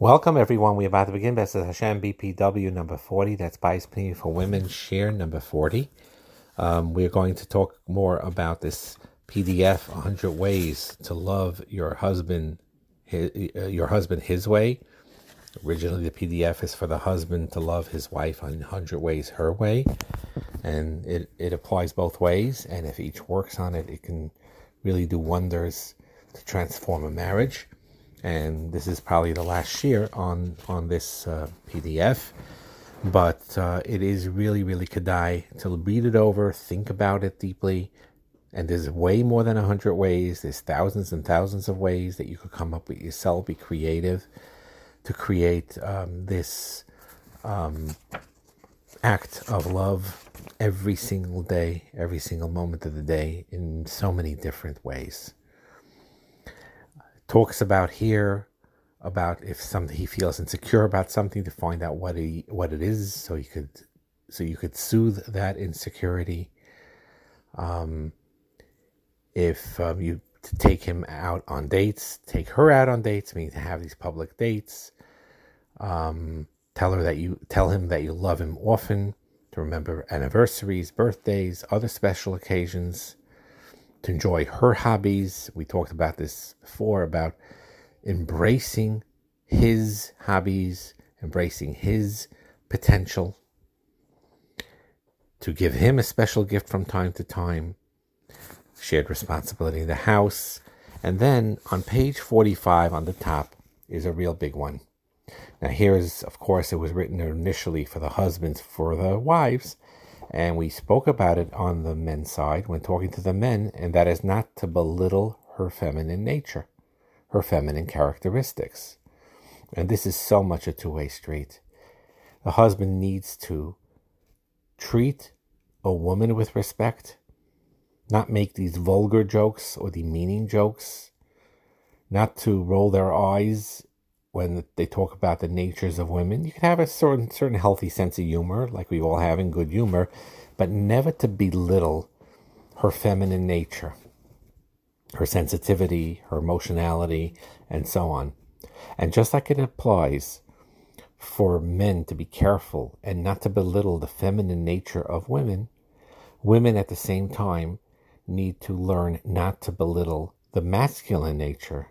Welcome, everyone. We're about to begin. This is Hashem BPW number 40. That's Bias Opinion for Women, share number 40. Um, we're going to talk more about this PDF 100 Ways to Love Your Husband, his, uh, Your Husband His Way. Originally, the PDF is for the husband to love his wife 100 Ways Her Way. And it, it applies both ways. And if each works on it, it can really do wonders to transform a marriage and this is probably the last year on on this uh, PDF. But uh, it is really, really kedai to read it over, think about it deeply, and there's way more than a hundred ways. There's thousands and thousands of ways that you could come up with yourself. Be creative to create um, this um, act of love every single day, every single moment of the day, in so many different ways talks about here about if something he feels insecure about something to find out what he what it is so he could so you could soothe that insecurity. Um if um, you to take him out on dates take her out on dates mean to have these public dates um tell her that you tell him that you love him often to remember anniversaries birthdays other special occasions to enjoy her hobbies. We talked about this before about embracing his hobbies, embracing his potential, to give him a special gift from time to time, shared responsibility in the house. And then on page 45 on the top is a real big one. Now, here is, of course, it was written initially for the husbands, for the wives, and we spoke about it on the men's side when talking to the men, and that is not to belittle her feminine nature, her feminine characteristics. And this is so much a two way street. The husband needs to treat a woman with respect, not make these vulgar jokes or demeaning jokes, not to roll their eyes when they talk about the natures of women. You can have a certain certain healthy sense of humor, like we all have in good humor, but never to belittle her feminine nature, her sensitivity, her emotionality, and so on. And just like it applies for men to be careful and not to belittle the feminine nature of women, women at the same time need to learn not to belittle the masculine nature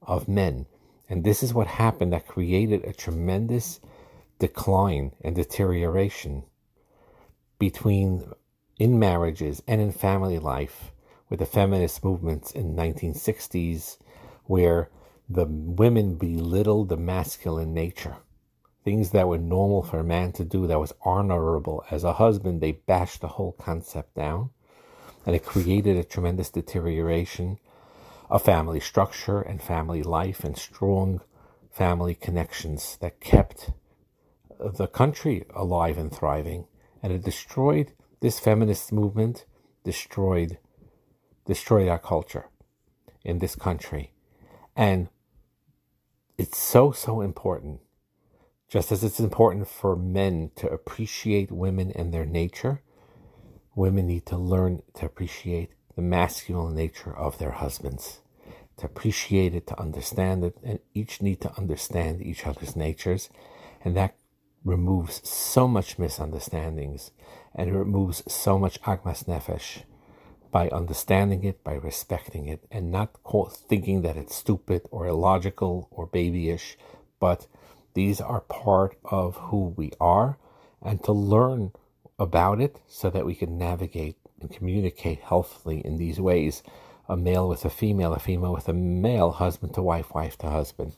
of men and this is what happened that created a tremendous decline and deterioration between in marriages and in family life with the feminist movements in 1960s where the women belittled the masculine nature. Things that were normal for a man to do that was honorable. As a husband they bashed the whole concept down and it created a tremendous deterioration a family structure and family life and strong family connections that kept the country alive and thriving. And it destroyed this feminist movement, destroyed destroyed our culture in this country. And it's so, so important. Just as it's important for men to appreciate women and their nature, women need to learn to appreciate the masculine nature of their husbands, to appreciate it, to understand it, and each need to understand each other's natures. And that removes so much misunderstandings and it removes so much agmas nefesh by understanding it, by respecting it, and not thinking that it's stupid or illogical or babyish, but these are part of who we are, and to learn about it so that we can navigate and communicate healthily in these ways a male with a female, a female with a male, husband to wife, wife to husband.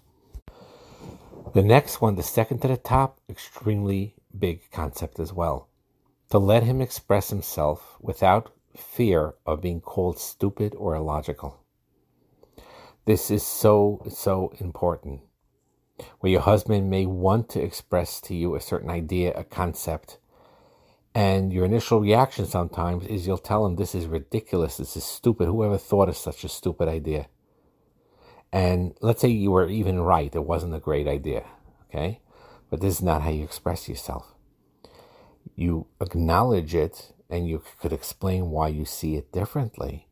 The next one, the second to the top, extremely big concept as well. To let him express himself without fear of being called stupid or illogical. This is so, so important. Where your husband may want to express to you a certain idea, a concept, and your initial reaction sometimes is you'll tell them, This is ridiculous. This is stupid. Whoever thought of such a stupid idea? And let's say you were even right. It wasn't a great idea. Okay. But this is not how you express yourself. You acknowledge it and you could explain why you see it differently,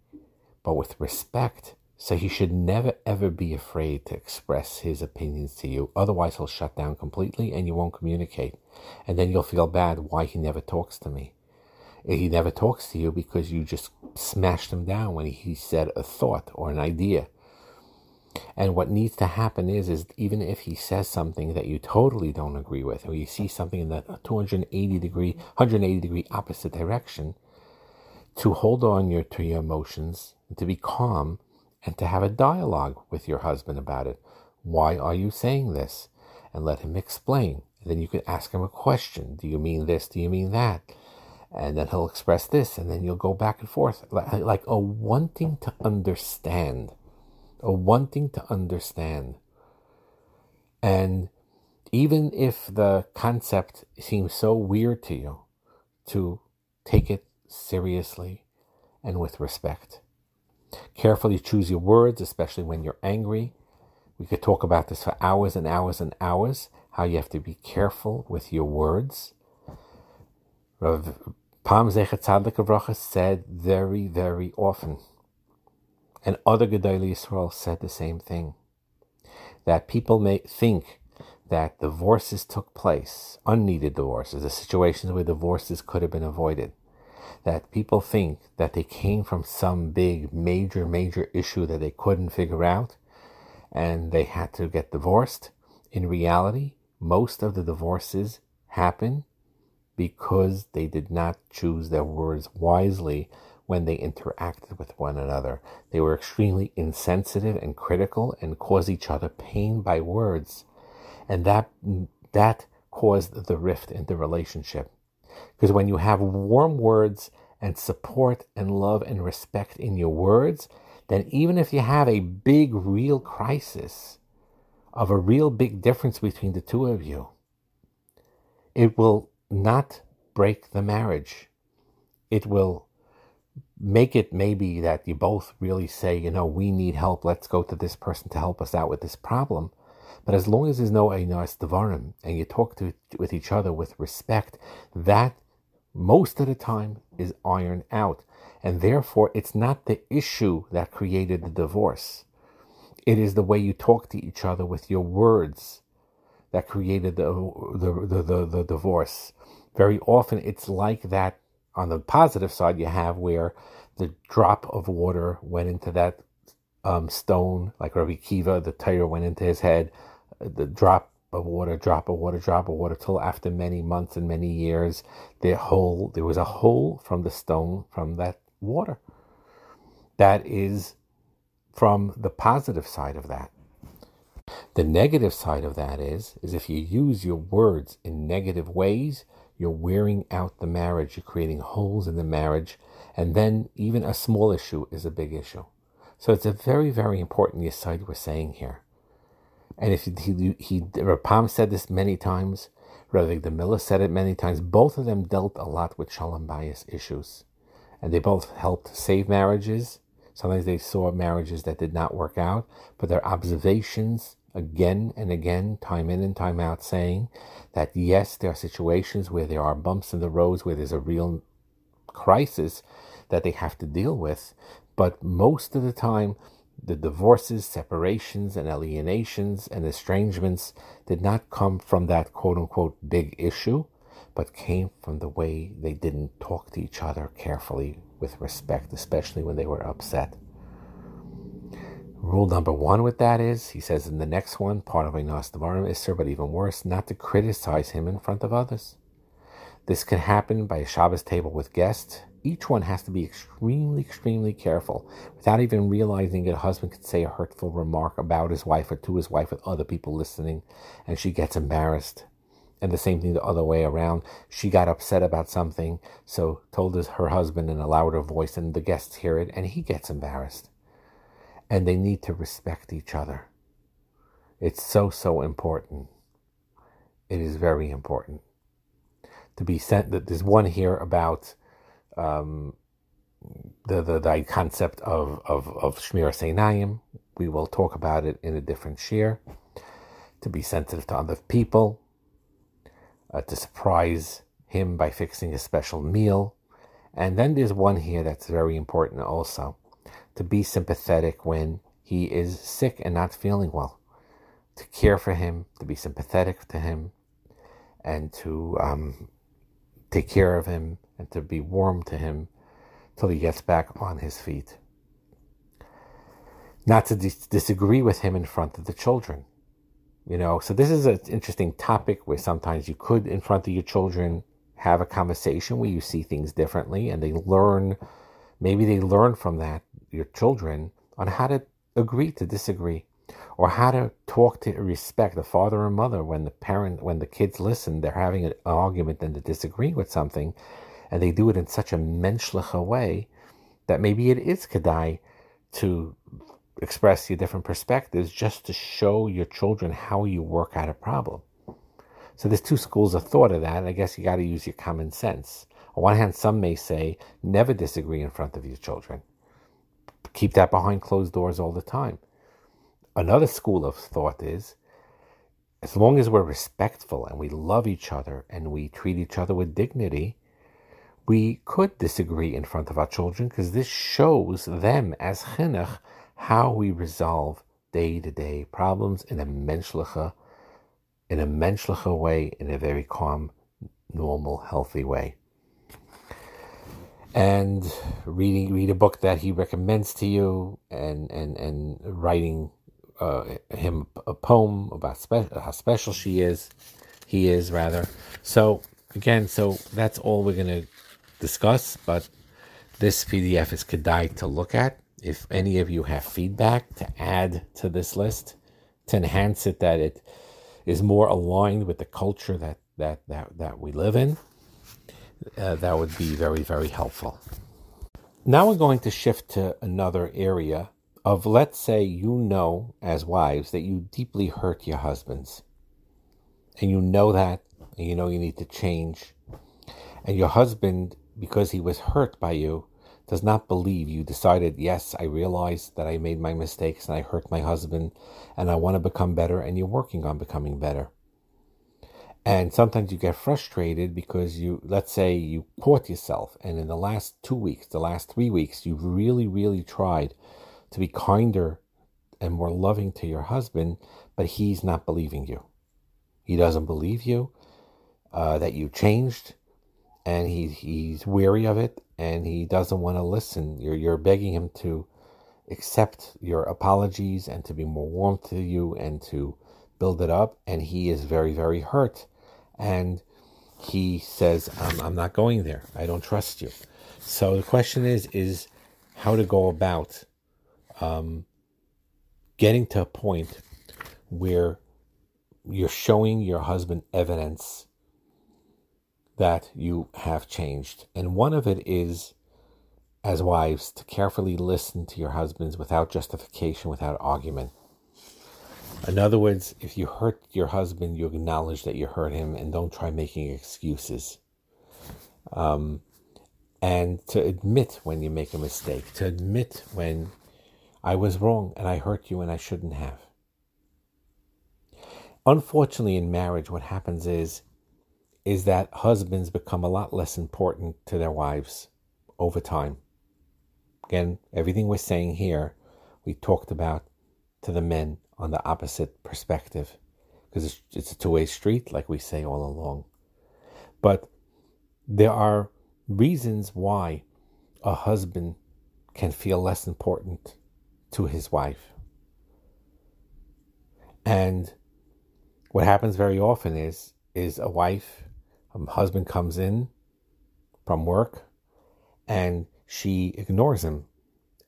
but with respect So he should never ever be afraid to express his opinions to you. Otherwise, he'll shut down completely and you won't communicate. And then you'll feel bad why he never talks to me. He never talks to you because you just smashed him down when he said a thought or an idea. And what needs to happen is, is even if he says something that you totally don't agree with, or you see something in that 280 degree, 180 degree opposite direction, to hold on your to your emotions, and to be calm, and to have a dialogue with your husband about it. Why are you saying this? And let him explain. Then you can ask him a question. Do you mean this? Do you mean that? And then he'll express this, and then you'll go back and forth like, like a wanting to understand a wanting to understand. And even if the concept seems so weird to you, to take it seriously and with respect. Carefully choose your words, especially when you're angry. We could talk about this for hours and hours and hours, how you have to be careful with your words. Rav Pam said very, very often, and other Gedolei Yisrael said the same thing. That people may think that divorces took place, unneeded divorces, the situations where divorces could have been avoided. That people think that they came from some big, major, major issue that they couldn't figure out and they had to get divorced. In reality, most of the divorces happen because they did not choose their words wisely when they interacted with one another. They were extremely insensitive and critical and caused each other pain by words. And that, that caused the rift in the relationship. Because when you have warm words and support and love and respect in your words, then even if you have a big, real crisis of a real big difference between the two of you, it will not break the marriage. It will make it maybe that you both really say, you know, we need help. Let's go to this person to help us out with this problem. But as long as there's no Onaas Devarim and you talk to with each other with respect, that most of the time is ironed out. And therefore, it's not the issue that created the divorce. It is the way you talk to each other with your words that created the, the, the, the, the divorce. Very often, it's like that on the positive side, you have where the drop of water went into that um, stone, like Rabbi Akiva, the Torah went into his head. The drop of water, drop of water, drop of water, till after many months and many years, the hole there was a hole from the stone from that water. That is from the positive side of that. The negative side of that is is if you use your words in negative ways, you're wearing out the marriage, you're creating holes in the marriage, and then even a small issue is a big issue. So it's a very, very important yesod we're saying here. And if he, he, he Rav Pam said this many times, Rav the Miller said it many times, both of them dealt a lot with shalom bayis issues. And they both helped save marriages. Sometimes they saw marriages that did not work out, but their observations again and again, time in and time out, saying that yes, there are situations where there are bumps in the roads, where there's a real crisis that they have to deal with, but most of the time, the divorces, separations, and alienations and estrangements did not come from that quote unquote big issue, but came from the way they didn't talk to each other carefully with respect, especially when they were upset. Rule number one with that is, he says in the next one, part of Devarim is, sir, but even worse, not to criticize him in front of others. This can happen by a Shabbos table with guests. Each one has to be extremely, extremely careful. Without even realizing it, a husband could say a hurtful remark about his wife or to his wife with other people listening, and she gets embarrassed. And the same thing the other way around. She got upset about something, so told her husband in a louder voice, and the guests hear it, and he gets embarrassed and they need to respect each other. It's so, so important. It is very important to be sent. That there's one here about um, the, the, the concept of, of, of Shmiras Einayim. We will talk about it in a different share. To be sensitive to other people, uh, to surprise him by fixing a special meal. And then there's one here that's very important also to be sympathetic when he is sick and not feeling well, to care for him, to be sympathetic to him, and to um, take care of him and to be warm to him till he gets back on his feet. Not to dis- disagree with him in front of the children. You know, so this is an interesting topic where sometimes you could, in front of your children, have a conversation where you see things differently and they learn, maybe they learn from that, your children, on how to agree to disagree or how to talk to respect the father and mother when the parent when the kids listen they're having an argument and they disagree with something and they do it in such a menschliche way that maybe it is kedai to express your different perspectives just to show your children how you work out a problem. So there's two schools of thought of that and i guess you got to use your common sense. On one hand some may say never disagree in front of your children. Keep that behind closed doors all the time Another school of thought is as long as we're respectful and we love each other and we treat each other with dignity, we could disagree in front of our children because this shows them as chinuch how we resolve day to day problems in a menschliche, in a menschliche way, in a very calm, normal, healthy way. And reading read a book that he recommends to you and and and writing uh, him a poem about spe- how special she is, he is rather. So again, so that's all we're going to discuss. But this PDF is kedai to look at. If any of you have feedback to add to this list, to enhance it, that it is more aligned with the culture that that that, that we live in, uh, that would be very very helpful. Now we're going to shift to another area of let's say you know as wives that you deeply hurt your husbands. And you know that and you know you need to change. And your husband because he was hurt by you does not believe you. Decided yes i realize that i made my mistakes and i hurt my husband and i want to become better and you're working on becoming better. And sometimes you get frustrated because you let's say you caught yourself and in the last two weeks the last three weeks you've really really tried to be kinder and more loving to your husband, but he's not believing you. He doesn't believe you uh, that you changed, and he, he's weary of it, and he doesn't want to listen. You're, you're begging him to accept your apologies and to be more warm to you and to build it up, and he is very, very hurt. And he says, I'm, I'm not going there. I don't trust you. So the question is, is how to go about um, getting to a point where you're showing your husband evidence that you have changed. And one of it is, as wives, to carefully listen to your husbands without justification, without argument. In other words, if you hurt your husband, you acknowledge that you hurt him and don't try making excuses. Um, and to admit when you make a mistake, to admit when I was wrong and I hurt you and I shouldn't have. Unfortunately, in marriage, what happens is, is that husbands become a lot less important to their wives over time. Again, everything we're saying here, we talked about to the men on the opposite perspective because it's, it's a two way street, like we say all along. But there are reasons why a husband can feel less important to his wife. And what happens very often is is a wife, a husband comes in from work and she ignores him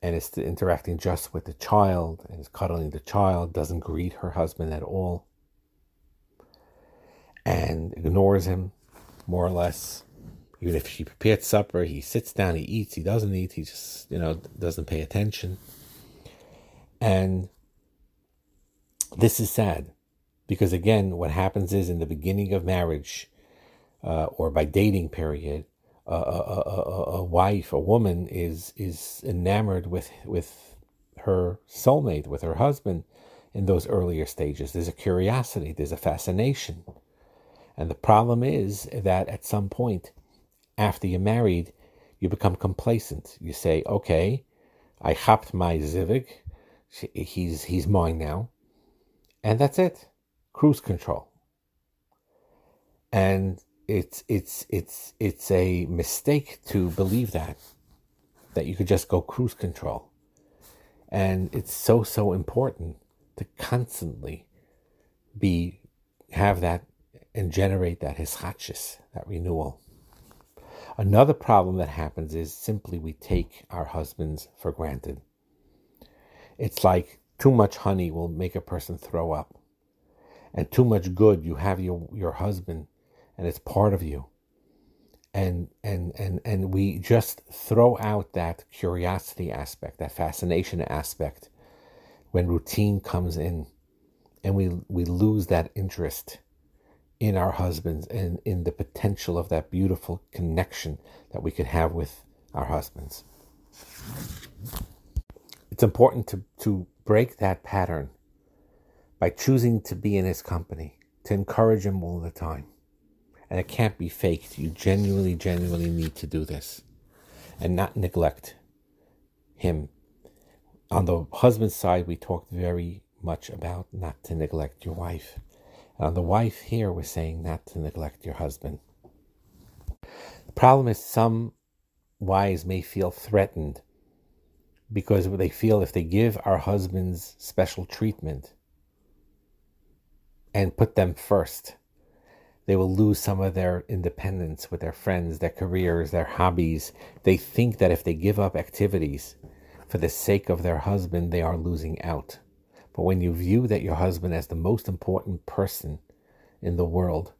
and is interacting just with the child and is cuddling the child, doesn't greet her husband at all, and ignores him more or less. Even if she prepared supper, he sits down, he eats, he doesn't eat, he just, you know, doesn't pay attention. And this is sad because, again, what happens is in the beginning of marriage uh, or by dating period, a, a, a, a, wife, a woman is is enamored with with her soulmate, with her husband in those earlier stages. There's a curiosity, there's a fascination. And the problem is that at some point after you're married, you become complacent. You say, okay, I hopped my zivug, he's he's mine now, and that's it. Cruise control. And it's it's it's it's a mistake to believe that that you could just go cruise control. And it's so so important to constantly be have that and generate that hischadshus, that renewal. Another problem that happens is simply we take our husbands for granted. It's like too much honey will make a person throw up. And too much good, you have your, your husband and it's part of you. And and and and we just throw out that curiosity aspect, that fascination aspect when routine comes in and we we lose that interest in our husbands and in the potential of that beautiful connection that we could have with our husbands. It's important to, to break that pattern by choosing to be in his company, to encourage him all the time. And it can't be faked. You genuinely, genuinely need to do this and not neglect him. On the husband's side, we talked very much about not to neglect your wife. And on the wife here, we're saying not to neglect your husband. The problem is some wives may feel threatened because they feel if they give our husbands special treatment and put them first, they will lose some of their independence with their friends, their careers, their hobbies. They think that if they give up activities for the sake of their husband, they are losing out. But when you view that your husband as the most important person in the world,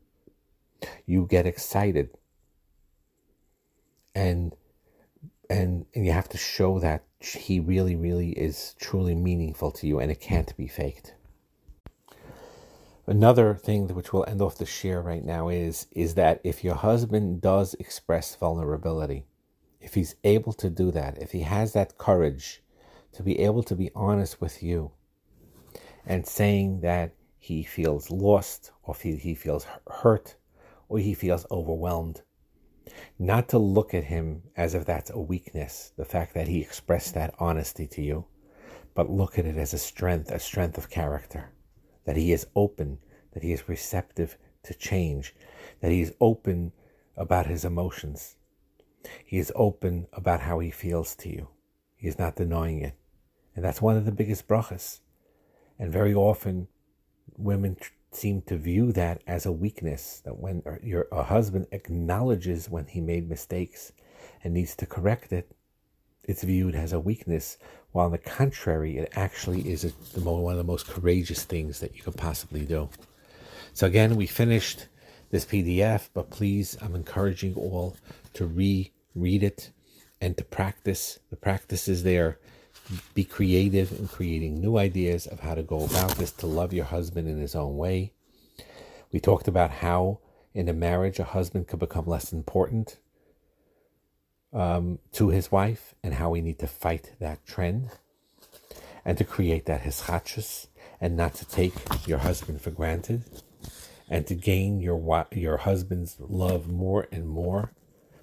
you get excited. And and and you have to show that he really, really is truly meaningful to you and it can't be faked. Another thing which we'll end off the share right now is is that if your husband does express vulnerability, if he's able to do that, if he has that courage to be able to be honest with you, and saying that he feels lost or he, he feels hurt or he feels overwhelmed. Not to look at him as if that's a weakness, the fact that he expressed that honesty to you, but look at it as a strength, a strength of character, that he is open, that he is receptive to change, that he is open about his emotions. He is open about how he feels to you. He is not denying it. And that's one of the biggest brachas and very often, women seem to view that as a weakness. That when your a husband acknowledges when he made mistakes and needs to correct it, it's viewed as a weakness. While on the contrary, it actually is a, one of the most courageous things that you could possibly do. So again, we finished this PDF, but please, I'm encouraging all to reread it and to practice. The practices there be creative in creating new ideas of how to go about this to love your husband in his own way. We talked about how in a marriage a husband could become less important um, to his wife and how we need to fight that trend and to create that hischadshus and not to take your husband for granted and to gain your your husband's love more and more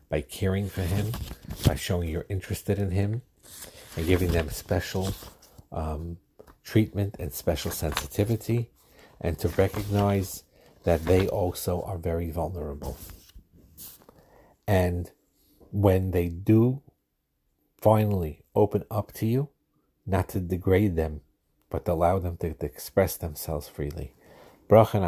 by caring for him, by showing you're interested in him, and giving them special um, treatment and special sensitivity, and to recognize that they also are very vulnerable. And when they do finally open up to you, not to degrade them, but to allow them to, to express themselves freely. Bracha